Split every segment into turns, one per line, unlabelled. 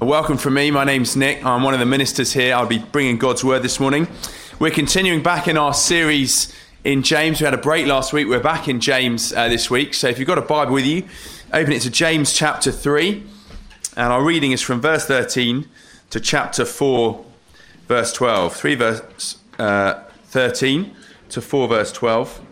Welcome from me. My name's Nick. I'm one of the ministers here. I'll be bringing God's word this morning. We're continuing back in our series in James. We had a break last week. We're back in James uh, this week. So if you've got a Bible with you, open it to James chapter 3. And our reading is from verse 13 to chapter 4, verse 12. 3 verse uh, 13 to 4 verse 12.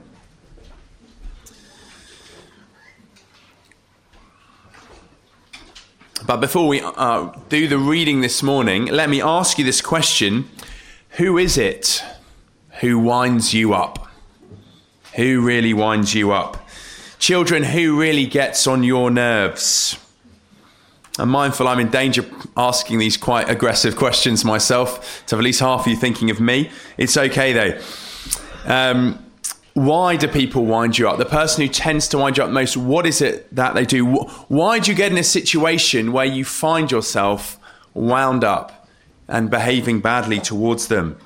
But before we uh, do the reading this morning, let me ask you this question Who is it who winds you up? Who really winds you up? Children, who really gets on your nerves? I'm mindful I'm in danger asking these quite aggressive questions myself, to have at least half of you thinking of me. It's okay though. Um, why do people wind you up? The person who tends to wind you up most, what is it that they do? Why do you get in a situation where you find yourself wound up and behaving badly towards them?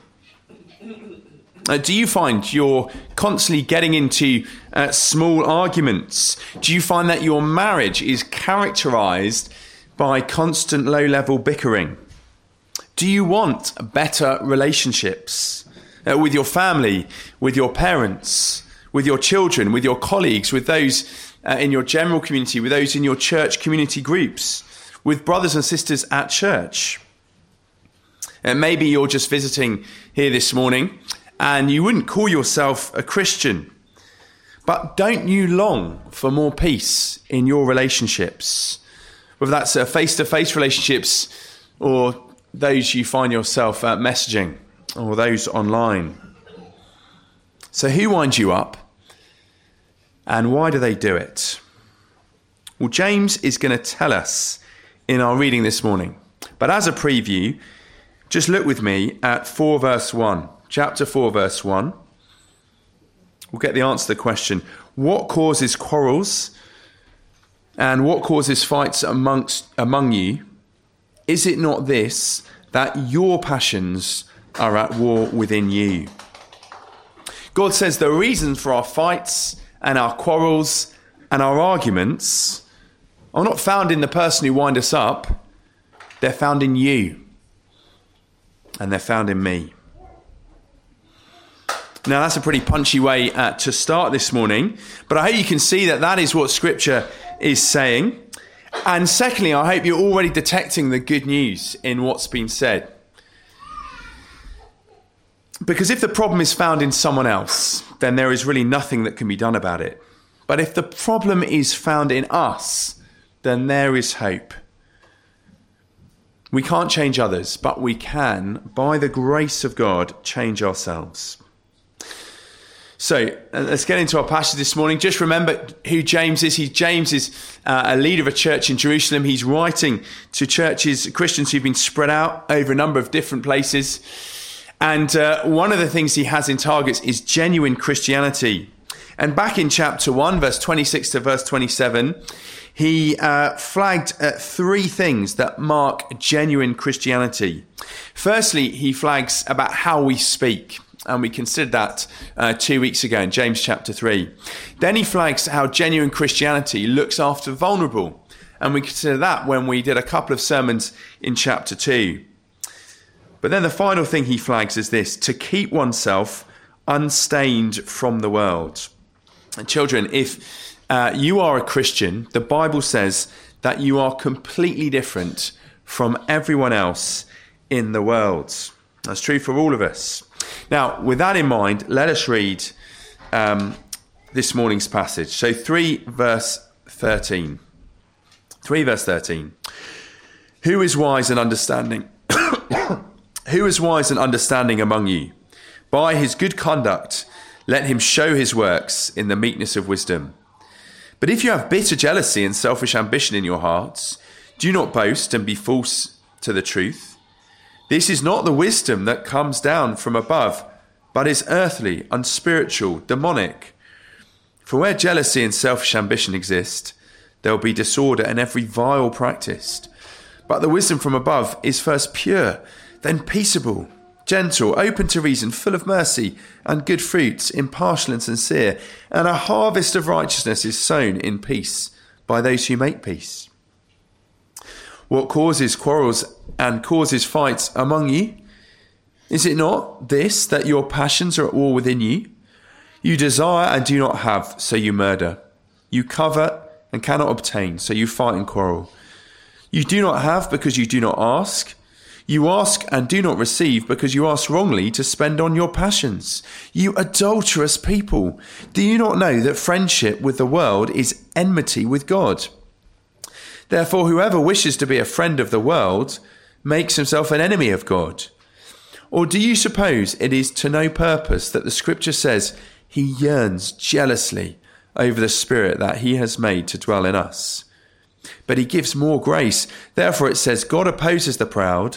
Uh, do you find you're constantly getting into uh, small arguments? Do you find that your marriage is characterized by constant low level bickering? Do you want better relationships? Uh, with your family, with your parents, with your children, with your colleagues, with those uh, in your general community, with those in your church community groups, with brothers and sisters at church. And maybe you're just visiting here this morning and you wouldn't call yourself a Christian. But don't you long for more peace in your relationships? Whether that's face to face relationships or those you find yourself uh, messaging Oh, or those online. So, who winds you up and why do they do it? Well, James is going to tell us in our reading this morning. But as a preview, just look with me at 4 verse 1, chapter 4, verse 1. We'll get the answer to the question what causes quarrels and what causes fights amongst among you? Is it not this that your passions are at war within you. God says the reason for our fights and our quarrels and our arguments are not found in the person who wind us up, they're found in you. And they're found in me. Now, that's a pretty punchy way uh, to start this morning, but I hope you can see that that is what Scripture is saying. And secondly, I hope you're already detecting the good news in what's been said. Because if the problem is found in someone else, then there is really nothing that can be done about it. But if the problem is found in us, then there is hope. We can't change others, but we can, by the grace of God, change ourselves. So uh, let's get into our passage this morning. Just remember who James is. He, James is uh, a leader of a church in Jerusalem. He's writing to churches, Christians who've been spread out over a number of different places. And uh, one of the things he has in targets is genuine Christianity. And back in chapter 1, verse 26 to verse 27, he uh, flagged uh, three things that mark genuine Christianity. Firstly, he flags about how we speak. And we considered that uh, two weeks ago in James chapter 3. Then he flags how genuine Christianity looks after vulnerable. And we considered that when we did a couple of sermons in chapter 2. But then the final thing he flags is this to keep oneself unstained from the world. And children, if uh, you are a Christian, the Bible says that you are completely different from everyone else in the world. That's true for all of us. Now, with that in mind, let us read um, this morning's passage. So, 3 verse 13. 3 verse 13. Who is wise and understanding? Who is wise and understanding among you? By his good conduct, let him show his works in the meekness of wisdom. But if you have bitter jealousy and selfish ambition in your hearts, do not boast and be false to the truth. This is not the wisdom that comes down from above, but is earthly, unspiritual, demonic. For where jealousy and selfish ambition exist, there will be disorder and every vile practice. But the wisdom from above is first pure then peaceable, gentle, open to reason, full of mercy and good fruits, impartial and sincere. And a harvest of righteousness is sown in peace by those who make peace. What causes quarrels and causes fights among you? Is it not this that your passions are at war within you? You desire and do not have, so you murder. You covet and cannot obtain, so you fight and quarrel. You do not have because you do not ask. You ask and do not receive because you ask wrongly to spend on your passions. You adulterous people, do you not know that friendship with the world is enmity with God? Therefore, whoever wishes to be a friend of the world makes himself an enemy of God. Or do you suppose it is to no purpose that the scripture says he yearns jealously over the spirit that he has made to dwell in us? But he gives more grace. Therefore, it says, God opposes the proud,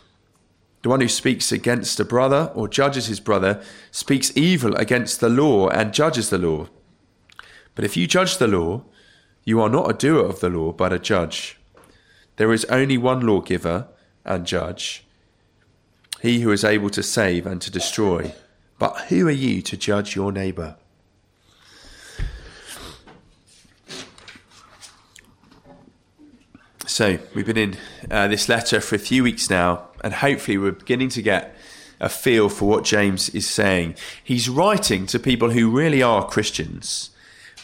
The one who speaks against a brother or judges his brother speaks evil against the law and judges the law. But if you judge the law, you are not a doer of the law, but a judge. There is only one lawgiver and judge, he who is able to save and to destroy. But who are you to judge your neighbour? So, we've been in uh, this letter for a few weeks now, and hopefully, we're beginning to get a feel for what James is saying. He's writing to people who really are Christians,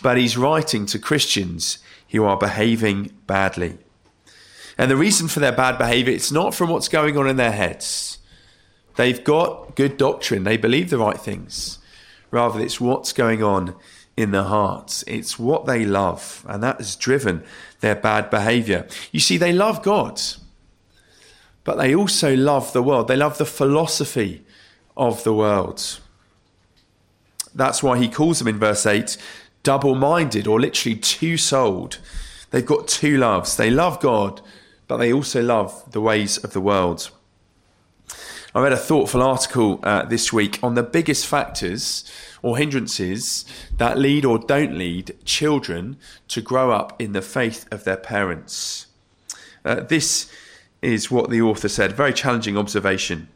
but he's writing to Christians who are behaving badly. And the reason for their bad behavior, it's not from what's going on in their heads. They've got good doctrine, they believe the right things. Rather, it's what's going on in their hearts. It's what they love, and that has driven their bad behavior. You see, they love God, but they also love the world. They love the philosophy of the world. That's why he calls them in verse 8 double minded, or literally two souled. They've got two loves. They love God, but they also love the ways of the world. I read a thoughtful article uh, this week on the biggest factors or hindrances that lead or don't lead children to grow up in the faith of their parents. Uh, this is what the author said, very challenging observation.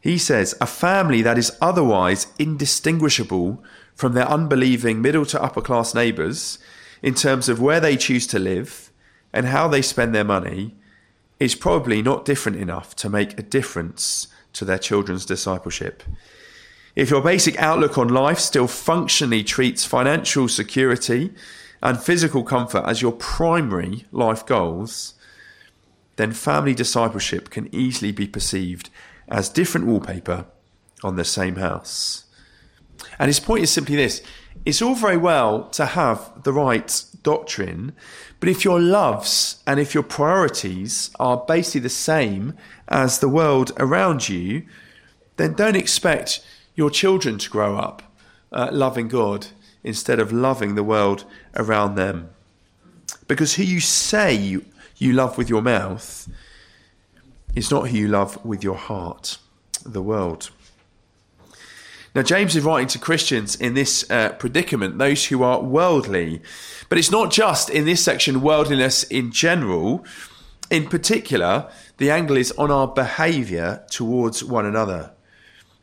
He says, a family that is otherwise indistinguishable from their unbelieving middle to upper class neighbours in terms of where they choose to live and how they spend their money is probably not different enough to make a difference to their children's discipleship. If your basic outlook on life still functionally treats financial security and physical comfort as your primary life goals, then family discipleship can easily be perceived as different wallpaper on the same house. And his point is simply this it's all very well to have the right doctrine, but if your loves and if your priorities are basically the same as the world around you, then don't expect your children to grow up uh, loving God instead of loving the world around them. Because who you say you, you love with your mouth is not who you love with your heart, the world. Now, James is writing to Christians in this uh, predicament, those who are worldly. But it's not just in this section worldliness in general. In particular, the angle is on our behaviour towards one another.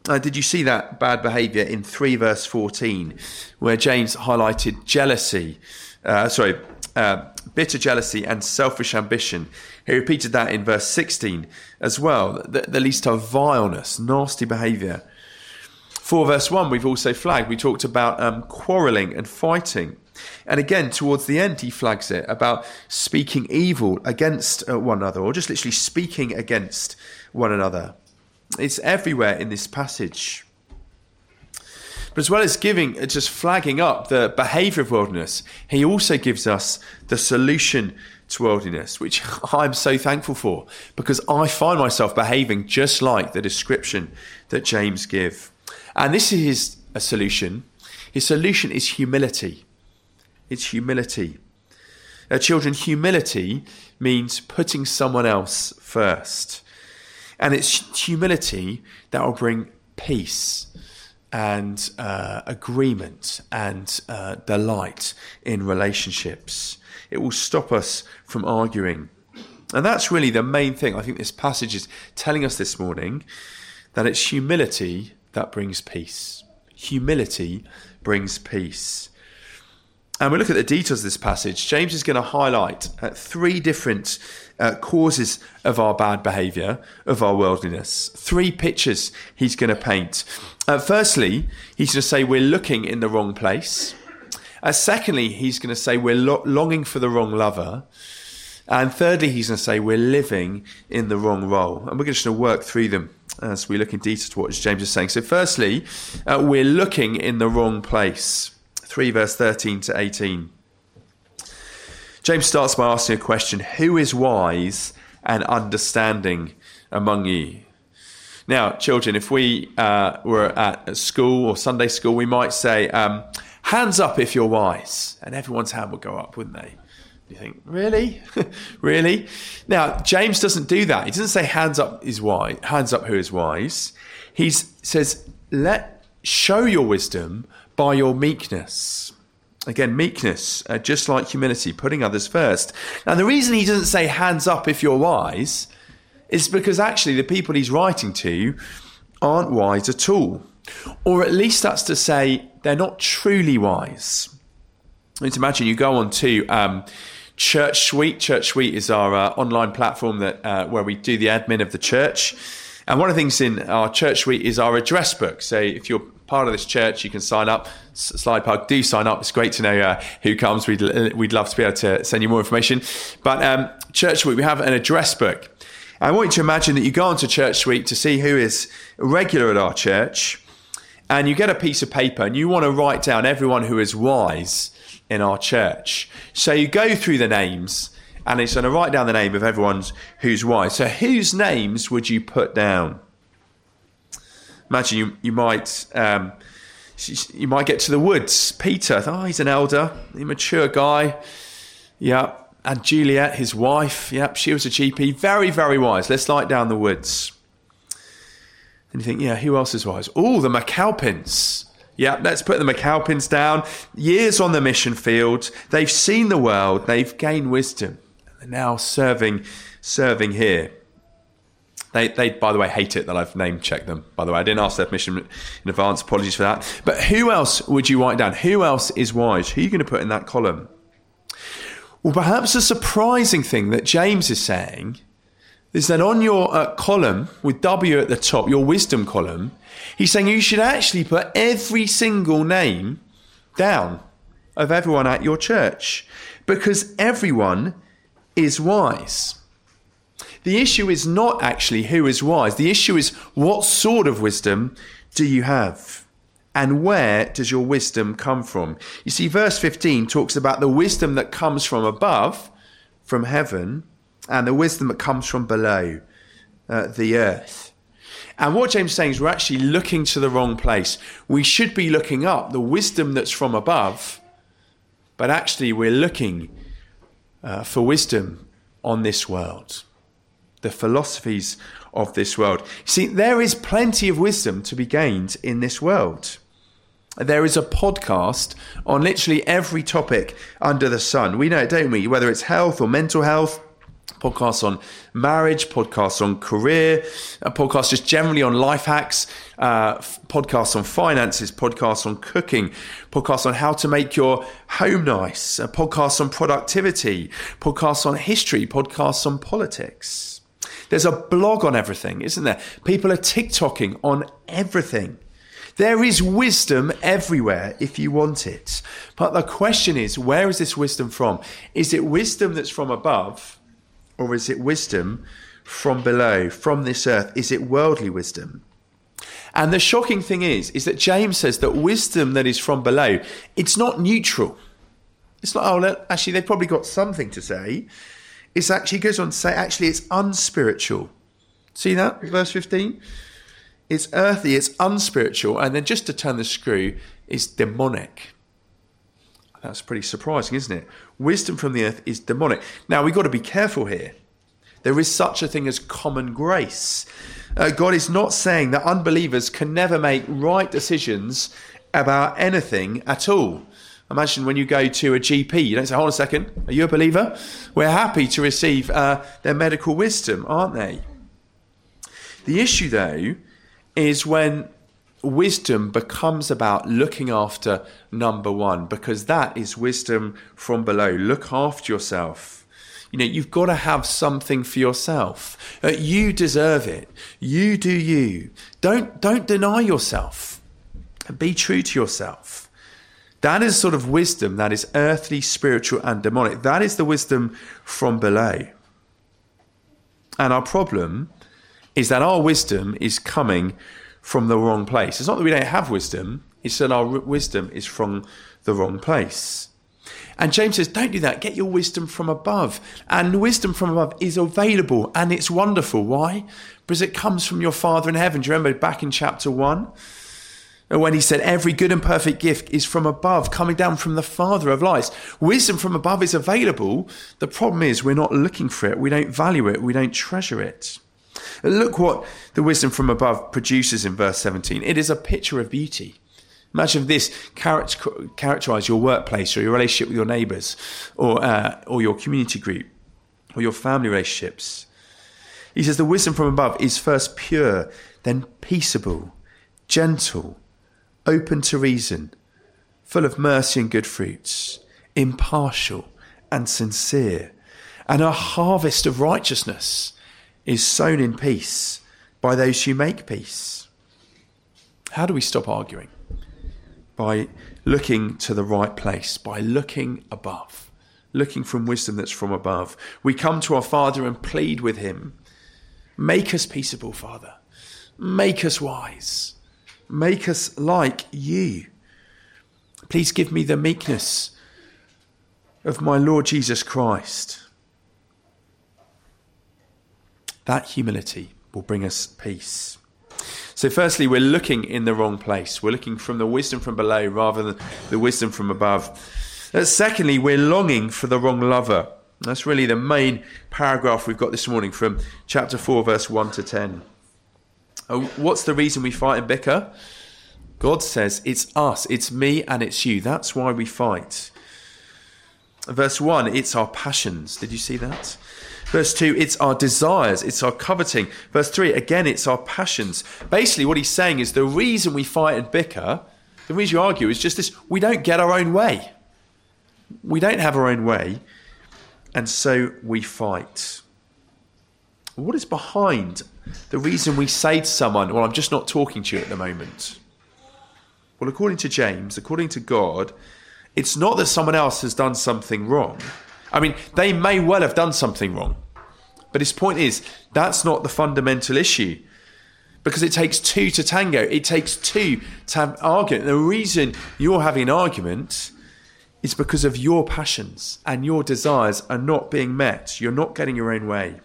Uh, did you see that bad behaviour in 3 verse 14, where James highlighted jealousy, uh, sorry, uh, bitter jealousy and selfish ambition? He repeated that in verse 16 as well, that, the least of vileness, nasty behaviour. 4 verse 1, we've also flagged, we talked about um, quarrelling and fighting. And again, towards the end, he flags it about speaking evil against uh, one another, or just literally speaking against one another. It's everywhere in this passage. But as well as giving, uh, just flagging up the behavior of worldliness, he also gives us the solution to worldliness, which I'm so thankful for because I find myself behaving just like the description that James gives. And this is a solution. His solution is humility. It's humility. Now, children, humility means putting someone else first. And it's humility that will bring peace and uh, agreement and uh, delight in relationships. It will stop us from arguing. And that's really the main thing I think this passage is telling us this morning that it's humility that brings peace. Humility brings peace. And we look at the details of this passage. James is going to highlight uh, three different uh, causes of our bad behavior, of our worldliness. Three pictures he's going to paint. Uh, firstly, he's going to say we're looking in the wrong place. Uh, secondly, he's going to say we're lo- longing for the wrong lover. And thirdly, he's going to say we're living in the wrong role. And we're just going to work through them as we look in detail to what James is saying. So, firstly, uh, we're looking in the wrong place. 3 verse 13 to 18. James starts by asking a question Who is wise and understanding among you? Now, children, if we uh, were at school or Sunday school, we might say, um, Hands up if you're wise. And everyone's hand would go up, wouldn't they? You think, really? really? Now, James doesn't do that. He doesn't say hands up is wise, hands up who is wise. He says, let show your wisdom by your meekness. Again, meekness, uh, just like humility, putting others first. Now, the reason he doesn't say hands up if you're wise is because actually the people he's writing to aren't wise at all. Or at least that's to say they're not truly wise. Let's imagine you go on to um, Church Suite. Church Suite is our uh, online platform that uh, where we do the admin of the church. And one of the things in our Church Suite is our address book. So if you're part of this church, you can sign up. Slide Park, do sign up. It's great to know uh, who comes. We'd, we'd love to be able to send you more information. But um, Church Suite, we have an address book. I want you to imagine that you go onto Church Suite to see who is regular at our church, and you get a piece of paper and you want to write down everyone who is wise in our church. So you go through the names and it's going to write down the name of everyone who's wise. So whose names would you put down? Imagine you, you might um, you might get to the woods. Peter, oh, he's an elder, immature guy. Yeah. And Juliet, his wife, yep, she was a GP, very, very wise. Let's light down the woods. And you think, yeah, who else is wise? Oh, the McAlpins. Yeah, let's put the McAlpins down. Years on the mission field, they've seen the world, they've gained wisdom. They're now serving, serving here. They, they, by the way, hate it that I've name checked them. By the way, I didn't ask their permission in advance. Apologies for that. But who else would you write down? Who else is wise? Who are you going to put in that column? Well, perhaps a surprising thing that James is saying is that on your uh, column with W at the top, your wisdom column, he's saying you should actually put every single name down of everyone at your church because everyone is wise. The issue is not actually who is wise. The issue is what sort of wisdom do you have? And where does your wisdom come from? You see, verse 15 talks about the wisdom that comes from above, from heaven, and the wisdom that comes from below uh, the earth. And what James is saying is we're actually looking to the wrong place. We should be looking up the wisdom that's from above, but actually we're looking uh, for wisdom on this world the philosophies of this world. See, there is plenty of wisdom to be gained in this world. There is a podcast on literally every topic under the sun. We know it, don't we? Whether it's health or mental health, podcasts on marriage, podcasts on career, a podcast just generally on life hacks, uh, podcasts on finances, podcasts on cooking, podcasts on how to make your home nice, a podcast on productivity, podcasts on history, podcasts on politics. There's a blog on everything, isn't there? People are TikToking on everything. There is wisdom everywhere if you want it. But the question is, where is this wisdom from? Is it wisdom that's from above, or is it wisdom from below, from this earth? Is it worldly wisdom? And the shocking thing is, is that James says that wisdom that is from below, it's not neutral. It's like, oh, actually, they've probably got something to say. It's actually goes on to say actually it's unspiritual. See that verse fifteen? It's earthly, it's unspiritual, and then just to turn the screw, it's demonic. That's pretty surprising, isn't it? Wisdom from the earth is demonic. Now, we've got to be careful here. There is such a thing as common grace. Uh, God is not saying that unbelievers can never make right decisions about anything at all. Imagine when you go to a GP, you don't say, hold on a second, are you a believer? We're happy to receive uh, their medical wisdom, aren't they? The issue, though, is when wisdom becomes about looking after number one, because that is wisdom from below. Look after yourself. You know, you've got to have something for yourself. Uh, you deserve it. You do you. Don't, don't deny yourself. Be true to yourself. That is sort of wisdom that is earthly, spiritual, and demonic. That is the wisdom from below. And our problem is that our wisdom is coming from the wrong place. It's not that we don't have wisdom, it's that our wisdom is from the wrong place. And James says, don't do that. Get your wisdom from above. And wisdom from above is available and it's wonderful. Why? Because it comes from your Father in heaven. Do you remember back in chapter 1? When he said, Every good and perfect gift is from above, coming down from the Father of lights. Wisdom from above is available. The problem is, we're not looking for it. We don't value it. We don't treasure it. Look what the wisdom from above produces in verse 17. It is a picture of beauty. Imagine this character, characterize your workplace or your relationship with your neighbors or, uh, or your community group or your family relationships. He says the wisdom from above is first pure, then peaceable, gentle, open to reason, full of mercy and good fruits, impartial and sincere, and a harvest of righteousness is sown in peace by those who make peace. How do we stop arguing? By looking to the right place, by looking above, looking from wisdom that's from above. We come to our Father and plead with Him Make us peaceable, Father. Make us wise. Make us like you. Please give me the meekness of my Lord Jesus Christ. That humility will bring us peace. So, firstly, we're looking in the wrong place. We're looking from the wisdom from below rather than the wisdom from above. Uh, secondly, we're longing for the wrong lover. That's really the main paragraph we've got this morning from chapter 4, verse 1 to 10. Uh, what's the reason we fight and bicker? God says it's us, it's me, and it's you. That's why we fight. Verse 1, it's our passions. Did you see that? Verse 2, it's our desires, it's our coveting. Verse 3, again, it's our passions. Basically, what he's saying is the reason we fight and bicker, the reason you argue is just this we don't get our own way. We don't have our own way, and so we fight. What is behind the reason we say to someone, Well, I'm just not talking to you at the moment? Well, according to James, according to God, it's not that someone else has done something wrong. I mean, they may well have done something wrong. But his point is that's not the fundamental issue because it takes two to tango. It takes two to have argument. The reason you're having an argument is because of your passions and your desires are not being met. You're not getting your own way.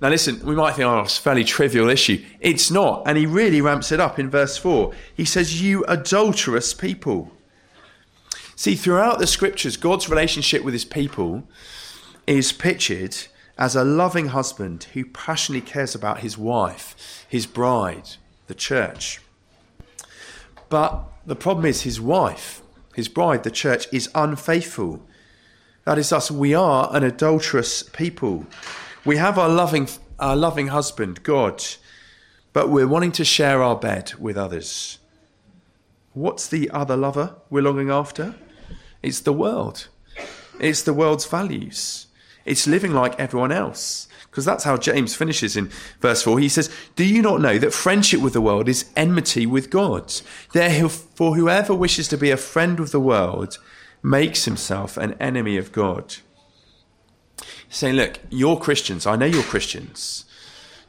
Now, listen, we might think, oh, it's a fairly trivial issue. It's not. And he really ramps it up in verse 4. He says, You adulterous people. See, throughout the scriptures, God's relationship with his people is pictured as a loving husband who passionately cares about his wife, his bride, the church. But the problem is his wife, his bride, the church, is unfaithful. That is us. We are an adulterous people. We have our loving, our loving husband, God, but we're wanting to share our bed with others. What's the other lover we're longing after? It's the world. It's the world's values. It's living like everyone else. Because that's how James finishes in verse 4. He says, Do you not know that friendship with the world is enmity with God? Therefore, whoever wishes to be a friend of the world makes himself an enemy of God. Saying, Look, you're Christians. I know you're Christians.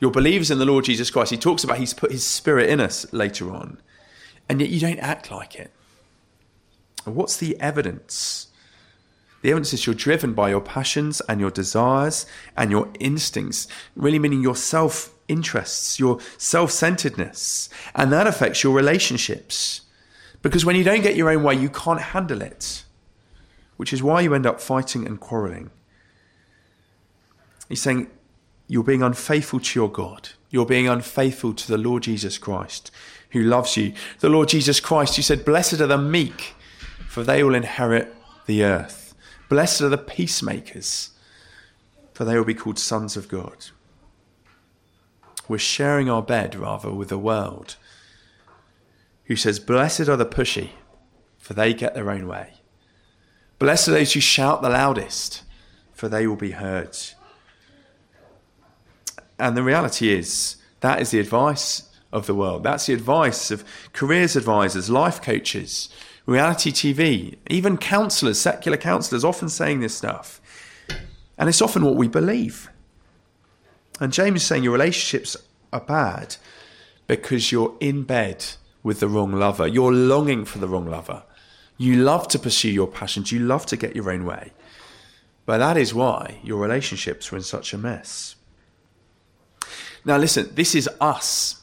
You're believers in the Lord Jesus Christ. He talks about he's put his spirit in us later on. And yet you don't act like it. What's the evidence? The evidence is you're driven by your passions and your desires and your instincts, really meaning your self interests, your self centeredness, and that affects your relationships. Because when you don't get your own way, you can't handle it, which is why you end up fighting and quarreling. He's saying, You're being unfaithful to your God. You're being unfaithful to the Lord Jesus Christ, who loves you. The Lord Jesus Christ, who said, Blessed are the meek, for they will inherit the earth. Blessed are the peacemakers, for they will be called sons of God. We're sharing our bed, rather, with the world, who says, Blessed are the pushy, for they get their own way. Blessed are those who shout the loudest, for they will be heard. And the reality is, that is the advice of the world. That's the advice of careers advisors, life coaches, reality TV, even counselors, secular counselors, often saying this stuff. And it's often what we believe. And James is saying your relationships are bad because you're in bed with the wrong lover. You're longing for the wrong lover. You love to pursue your passions. You love to get your own way. But that is why your relationships are in such a mess. Now, listen, this is us.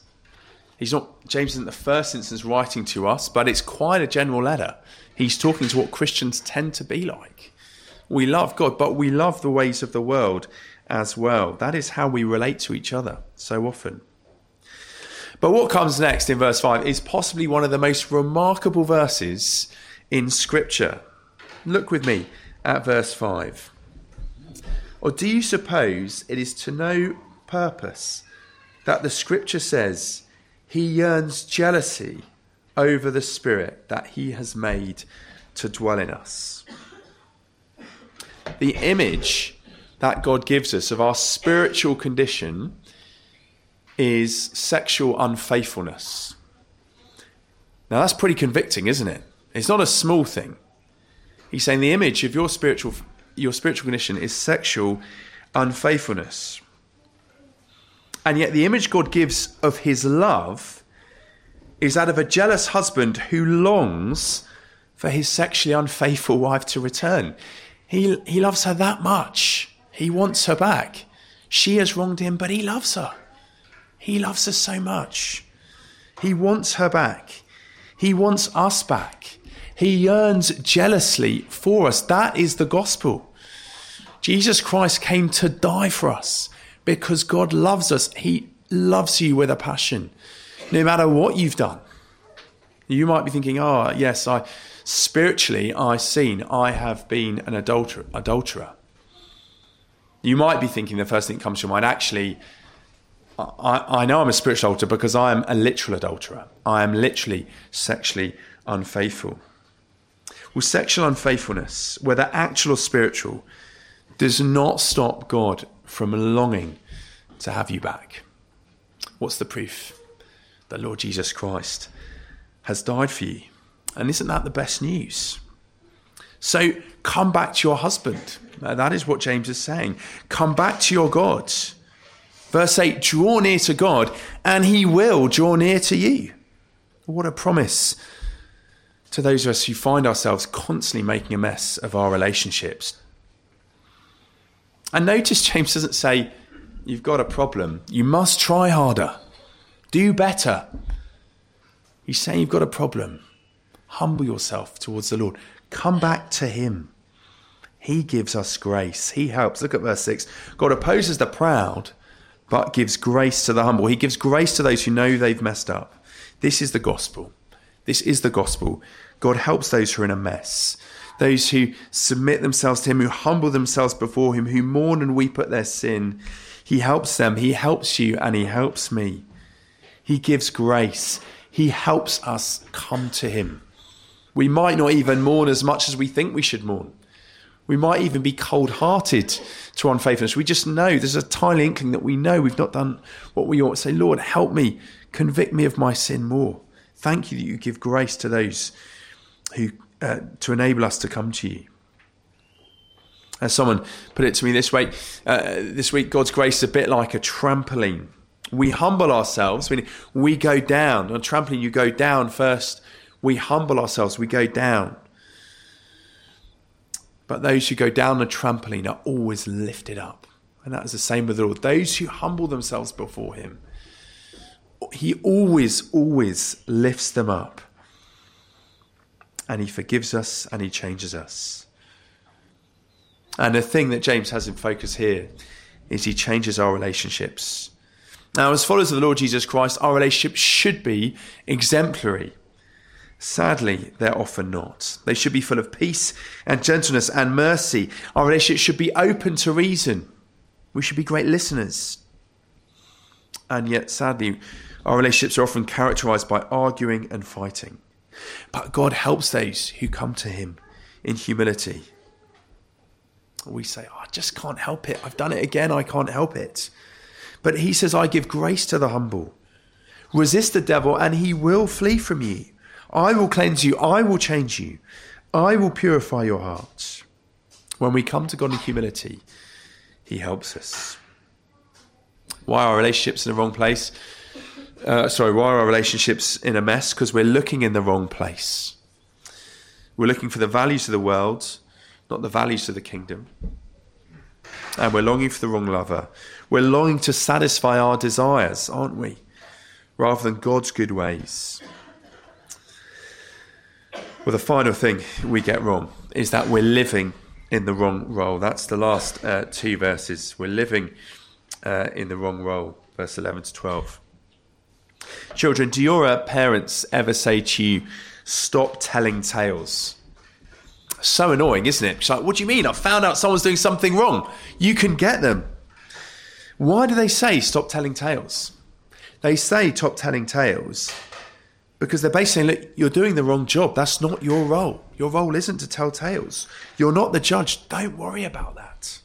He's not, James isn't the first instance writing to us, but it's quite a general letter. He's talking to what Christians tend to be like. We love God, but we love the ways of the world as well. That is how we relate to each other so often. But what comes next in verse 5 is possibly one of the most remarkable verses in Scripture. Look with me at verse 5. Or do you suppose it is to no purpose that the scripture says he yearns jealousy over the spirit that he has made to dwell in us. The image that God gives us of our spiritual condition is sexual unfaithfulness. Now that's pretty convicting, isn't it? It's not a small thing. He's saying the image of your spiritual your spiritual condition is sexual unfaithfulness. And yet, the image God gives of his love is that of a jealous husband who longs for his sexually unfaithful wife to return. He, he loves her that much. He wants her back. She has wronged him, but he loves her. He loves her so much. He wants her back. He wants us back. He yearns jealously for us. That is the gospel. Jesus Christ came to die for us because God loves us. He loves you with a passion, no matter what you've done. You might be thinking, oh, yes, I spiritually, I have seen I have been an adulterer. adulterer. You might be thinking the first thing that comes to your mind, actually, I, I know I'm a spiritual adulterer because I am a literal adulterer. I am literally sexually unfaithful. Well, sexual unfaithfulness, whether actual or spiritual, does not stop God from longing to have you back. What's the proof? The Lord Jesus Christ has died for you. And isn't that the best news? So come back to your husband. that is what James is saying. Come back to your God. Verse 8 draw near to God, and he will draw near to you. What a promise to those of us who find ourselves constantly making a mess of our relationships, and notice James doesn't say, You've got a problem. You must try harder. Do better. He's saying you've got a problem. Humble yourself towards the Lord. Come back to Him. He gives us grace. He helps. Look at verse 6. God opposes the proud, but gives grace to the humble. He gives grace to those who know they've messed up. This is the gospel. This is the gospel. God helps those who are in a mess those who submit themselves to Him, who humble themselves before Him, who mourn and weep at their sin. He helps them. He helps you and He helps me. He gives grace. He helps us come to Him. We might not even mourn as much as we think we should mourn. We might even be cold hearted to unfaithfulness. We just know there's a tiny inkling that we know we've not done what we ought. Say, Lord, help me, convict me of my sin more. Thank you that you give grace to those who uh, to enable us to come to you. As someone put it to me this way, uh, this week, God's grace is a bit like a trampoline. We humble ourselves, we, we go down. On a trampoline, you go down first. We humble ourselves, we go down. But those who go down the trampoline are always lifted up. And that is the same with the Lord. Those who humble themselves before Him, He always, always lifts them up. and he forgives us and he changes us. And the thing that James has in focus here is he changes our relationships. Now, as followers of the Lord Jesus Christ, our relationships should be exemplary. Sadly, they're often not. They should be full of peace and gentleness and mercy. Our relationships should be open to reason. We should be great listeners. And yet, sadly, our relationships are often characterized by arguing and fighting. But God helps those who come to Him in humility. We say, oh, I just can't help it. I've done it again. I can't help it. But He says, I give grace to the humble. Resist the devil, and he will flee from you. I will cleanse you. I will change you. I will purify your hearts. When we come to God in humility, He helps us. Why are our relationships in the wrong place? uh, sorry, why are our relationships in a mess? Because we're looking in the wrong place. We're looking for the values of the world, not the values of the kingdom. And we're longing for the wrong lover. We're longing to satisfy our desires, aren't we? Rather than God's good ways. Well, the final thing we get wrong is that we're living in the wrong role. That's the last uh, two verses. We're living uh, in the wrong role, verse 11 to 12. Children, do your uh, parents ever say to you, stop telling tales? So annoying, isn't it? It's like, what do you mean? I found out someone's doing something wrong. You can get them. Why do they say stop telling tales? They say stop telling tales because they're basically saying, look, you're doing the wrong job. That's not your role. Your role isn't to tell tales. You're not the judge. Don't worry about that.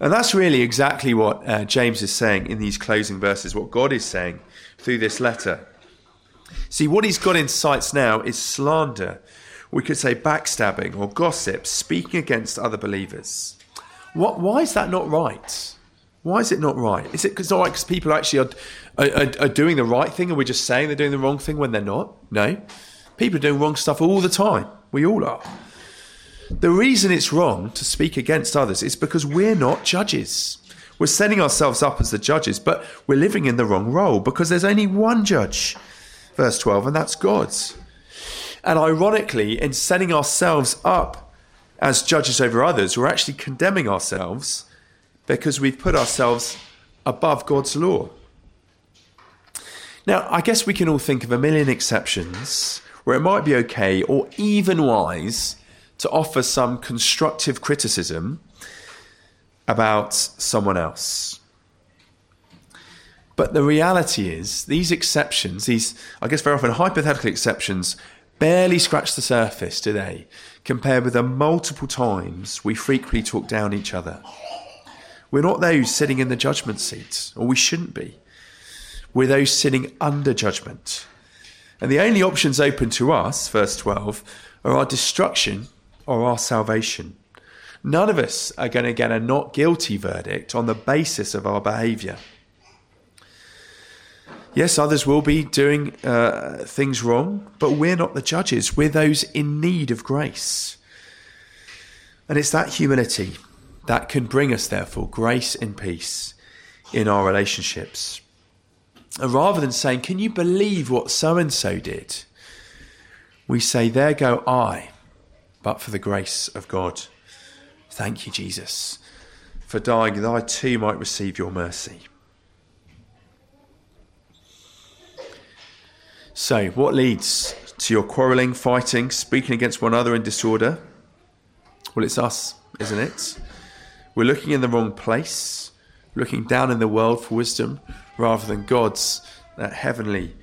And that's really exactly what uh, James is saying in these closing verses, what God is saying through this letter. See, what he's got in sights now is slander. We could say backstabbing or gossip, speaking against other believers. What, why is that not right? Why is it not right? Is it because right because people actually are, are, are, doing the right thing and we're just saying they're doing the wrong thing when they're not? No. People are doing wrong stuff all the time. We all are. The reason it's wrong to speak against others is because we're not judges. We're setting ourselves up as the judges, but we're living in the wrong role because there's only one judge. Verse 12, and that's God's. And ironically, in setting ourselves up as judges over others, we're actually condemning ourselves because we've put ourselves above God's law. Now, I guess we can all think of a million exceptions where it might be okay or even wise to offer some constructive criticism about someone else. But the reality is, these exceptions, these, I guess, very often hypothetical exceptions, barely scratch the surface, they? Compared with the multiple times we frequently talk down each other. We're not those sitting in the judgment seat, or we shouldn't be. We're those sitting under judgment. And the only options open to us, verse 12, are our destruction or our salvation. None of us are going to get a not guilty verdict on the basis of our behavior. Yes, others will be doing uh, things wrong, but we're not the judges. We're those in need of grace. And it's that humility that can bring us, therefore, grace and peace in our relationships. And rather than saying, Can you believe what so and so did? We say, There go I, but for the grace of God. Thank you, Jesus, for dying that I too might receive your mercy. So, what leads to your quarrelling, fighting, speaking against one another in disorder? Well, it's us, isn't it? We're looking in the wrong place, looking down in the world for wisdom rather than God's that heavenly,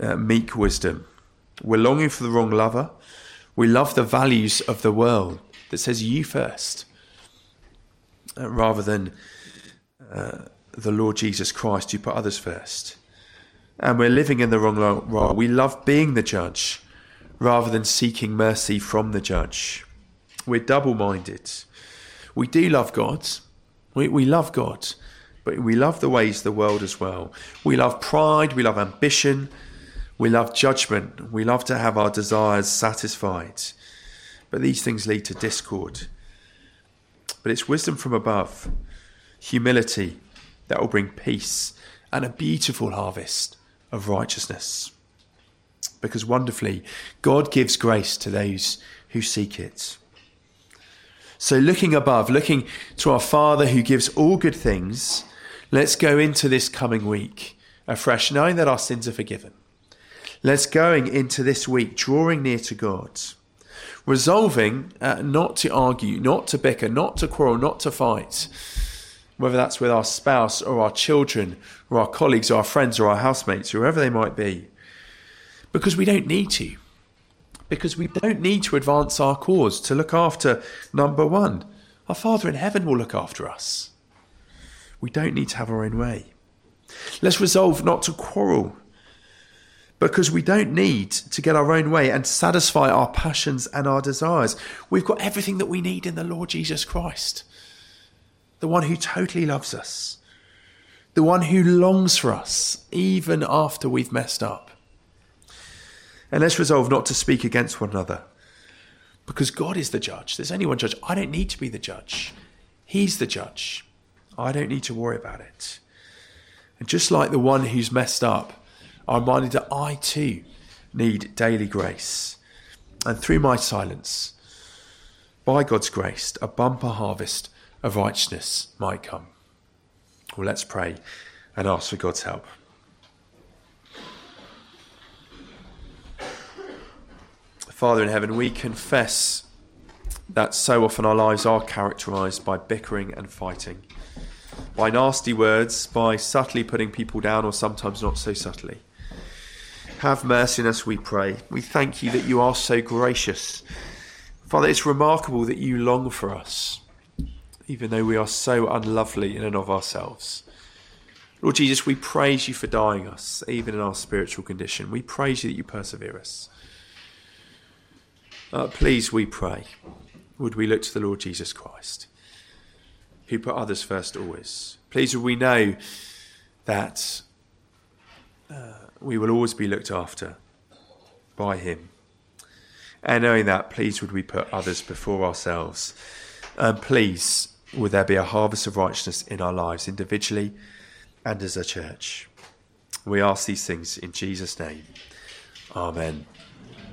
uh, meek wisdom. We're longing for the wrong lover. We love the values of the world that says you first, uh, rather than uh, the Lord Jesus Christ, you put others first. And we're living in the wrong role. We love being the judge rather than seeking mercy from the judge. We're double minded. We do love God. We, we love God, but we love the ways of the world as well. We love pride. We love ambition. We love judgment. We love to have our desires satisfied. But these things lead to discord. But it's wisdom from above, humility that will bring peace and a beautiful harvest of righteousness. because wonderfully, God gives grace to those who seek it. So, looking above, looking to our Father who gives all good things, let's go into this coming week afresh, knowing that our sins are forgiven. Let's going into this week drawing near to God, resolving uh, not to argue, not to bicker, not to quarrel, not to fight, whether that's with our spouse or our children or our colleagues or our friends or our housemates, whoever they might be, because we don't need to. Because we don't need to advance our cause to look after number one. Our Father in heaven will look after us. We don't need to have our own way. Let's resolve not to quarrel because we don't need to get our own way and satisfy our passions and our desires. We've got everything that we need in the Lord Jesus Christ, the one who totally loves us, the one who longs for us even after we've messed up. And let's resolve not to speak against one another because God is the judge. There's only one judge. I don't need to be the judge, He's the judge. I don't need to worry about it. And just like the one who's messed up, I'm reminded that I too need daily grace. And through my silence, by God's grace, a bumper harvest of righteousness might come. Well, let's pray and ask for God's help. Father in heaven, we confess that so often our lives are characterized by bickering and fighting, by nasty words, by subtly putting people down, or sometimes not so subtly. Have mercy on us, we pray. We thank you that you are so gracious. Father, it's remarkable that you long for us, even though we are so unlovely in and of ourselves. Lord Jesus, we praise you for dying us, even in our spiritual condition. We praise you that you persevere us. Uh, please, we pray, would we look to the Lord Jesus Christ, who put others first always. Please, would we know that. Uh, we will always be looked after by Him. And knowing that, please would we put others before ourselves. And please, would there be a harvest of righteousness in our lives, individually and as a church. We ask these things in Jesus' name. Amen.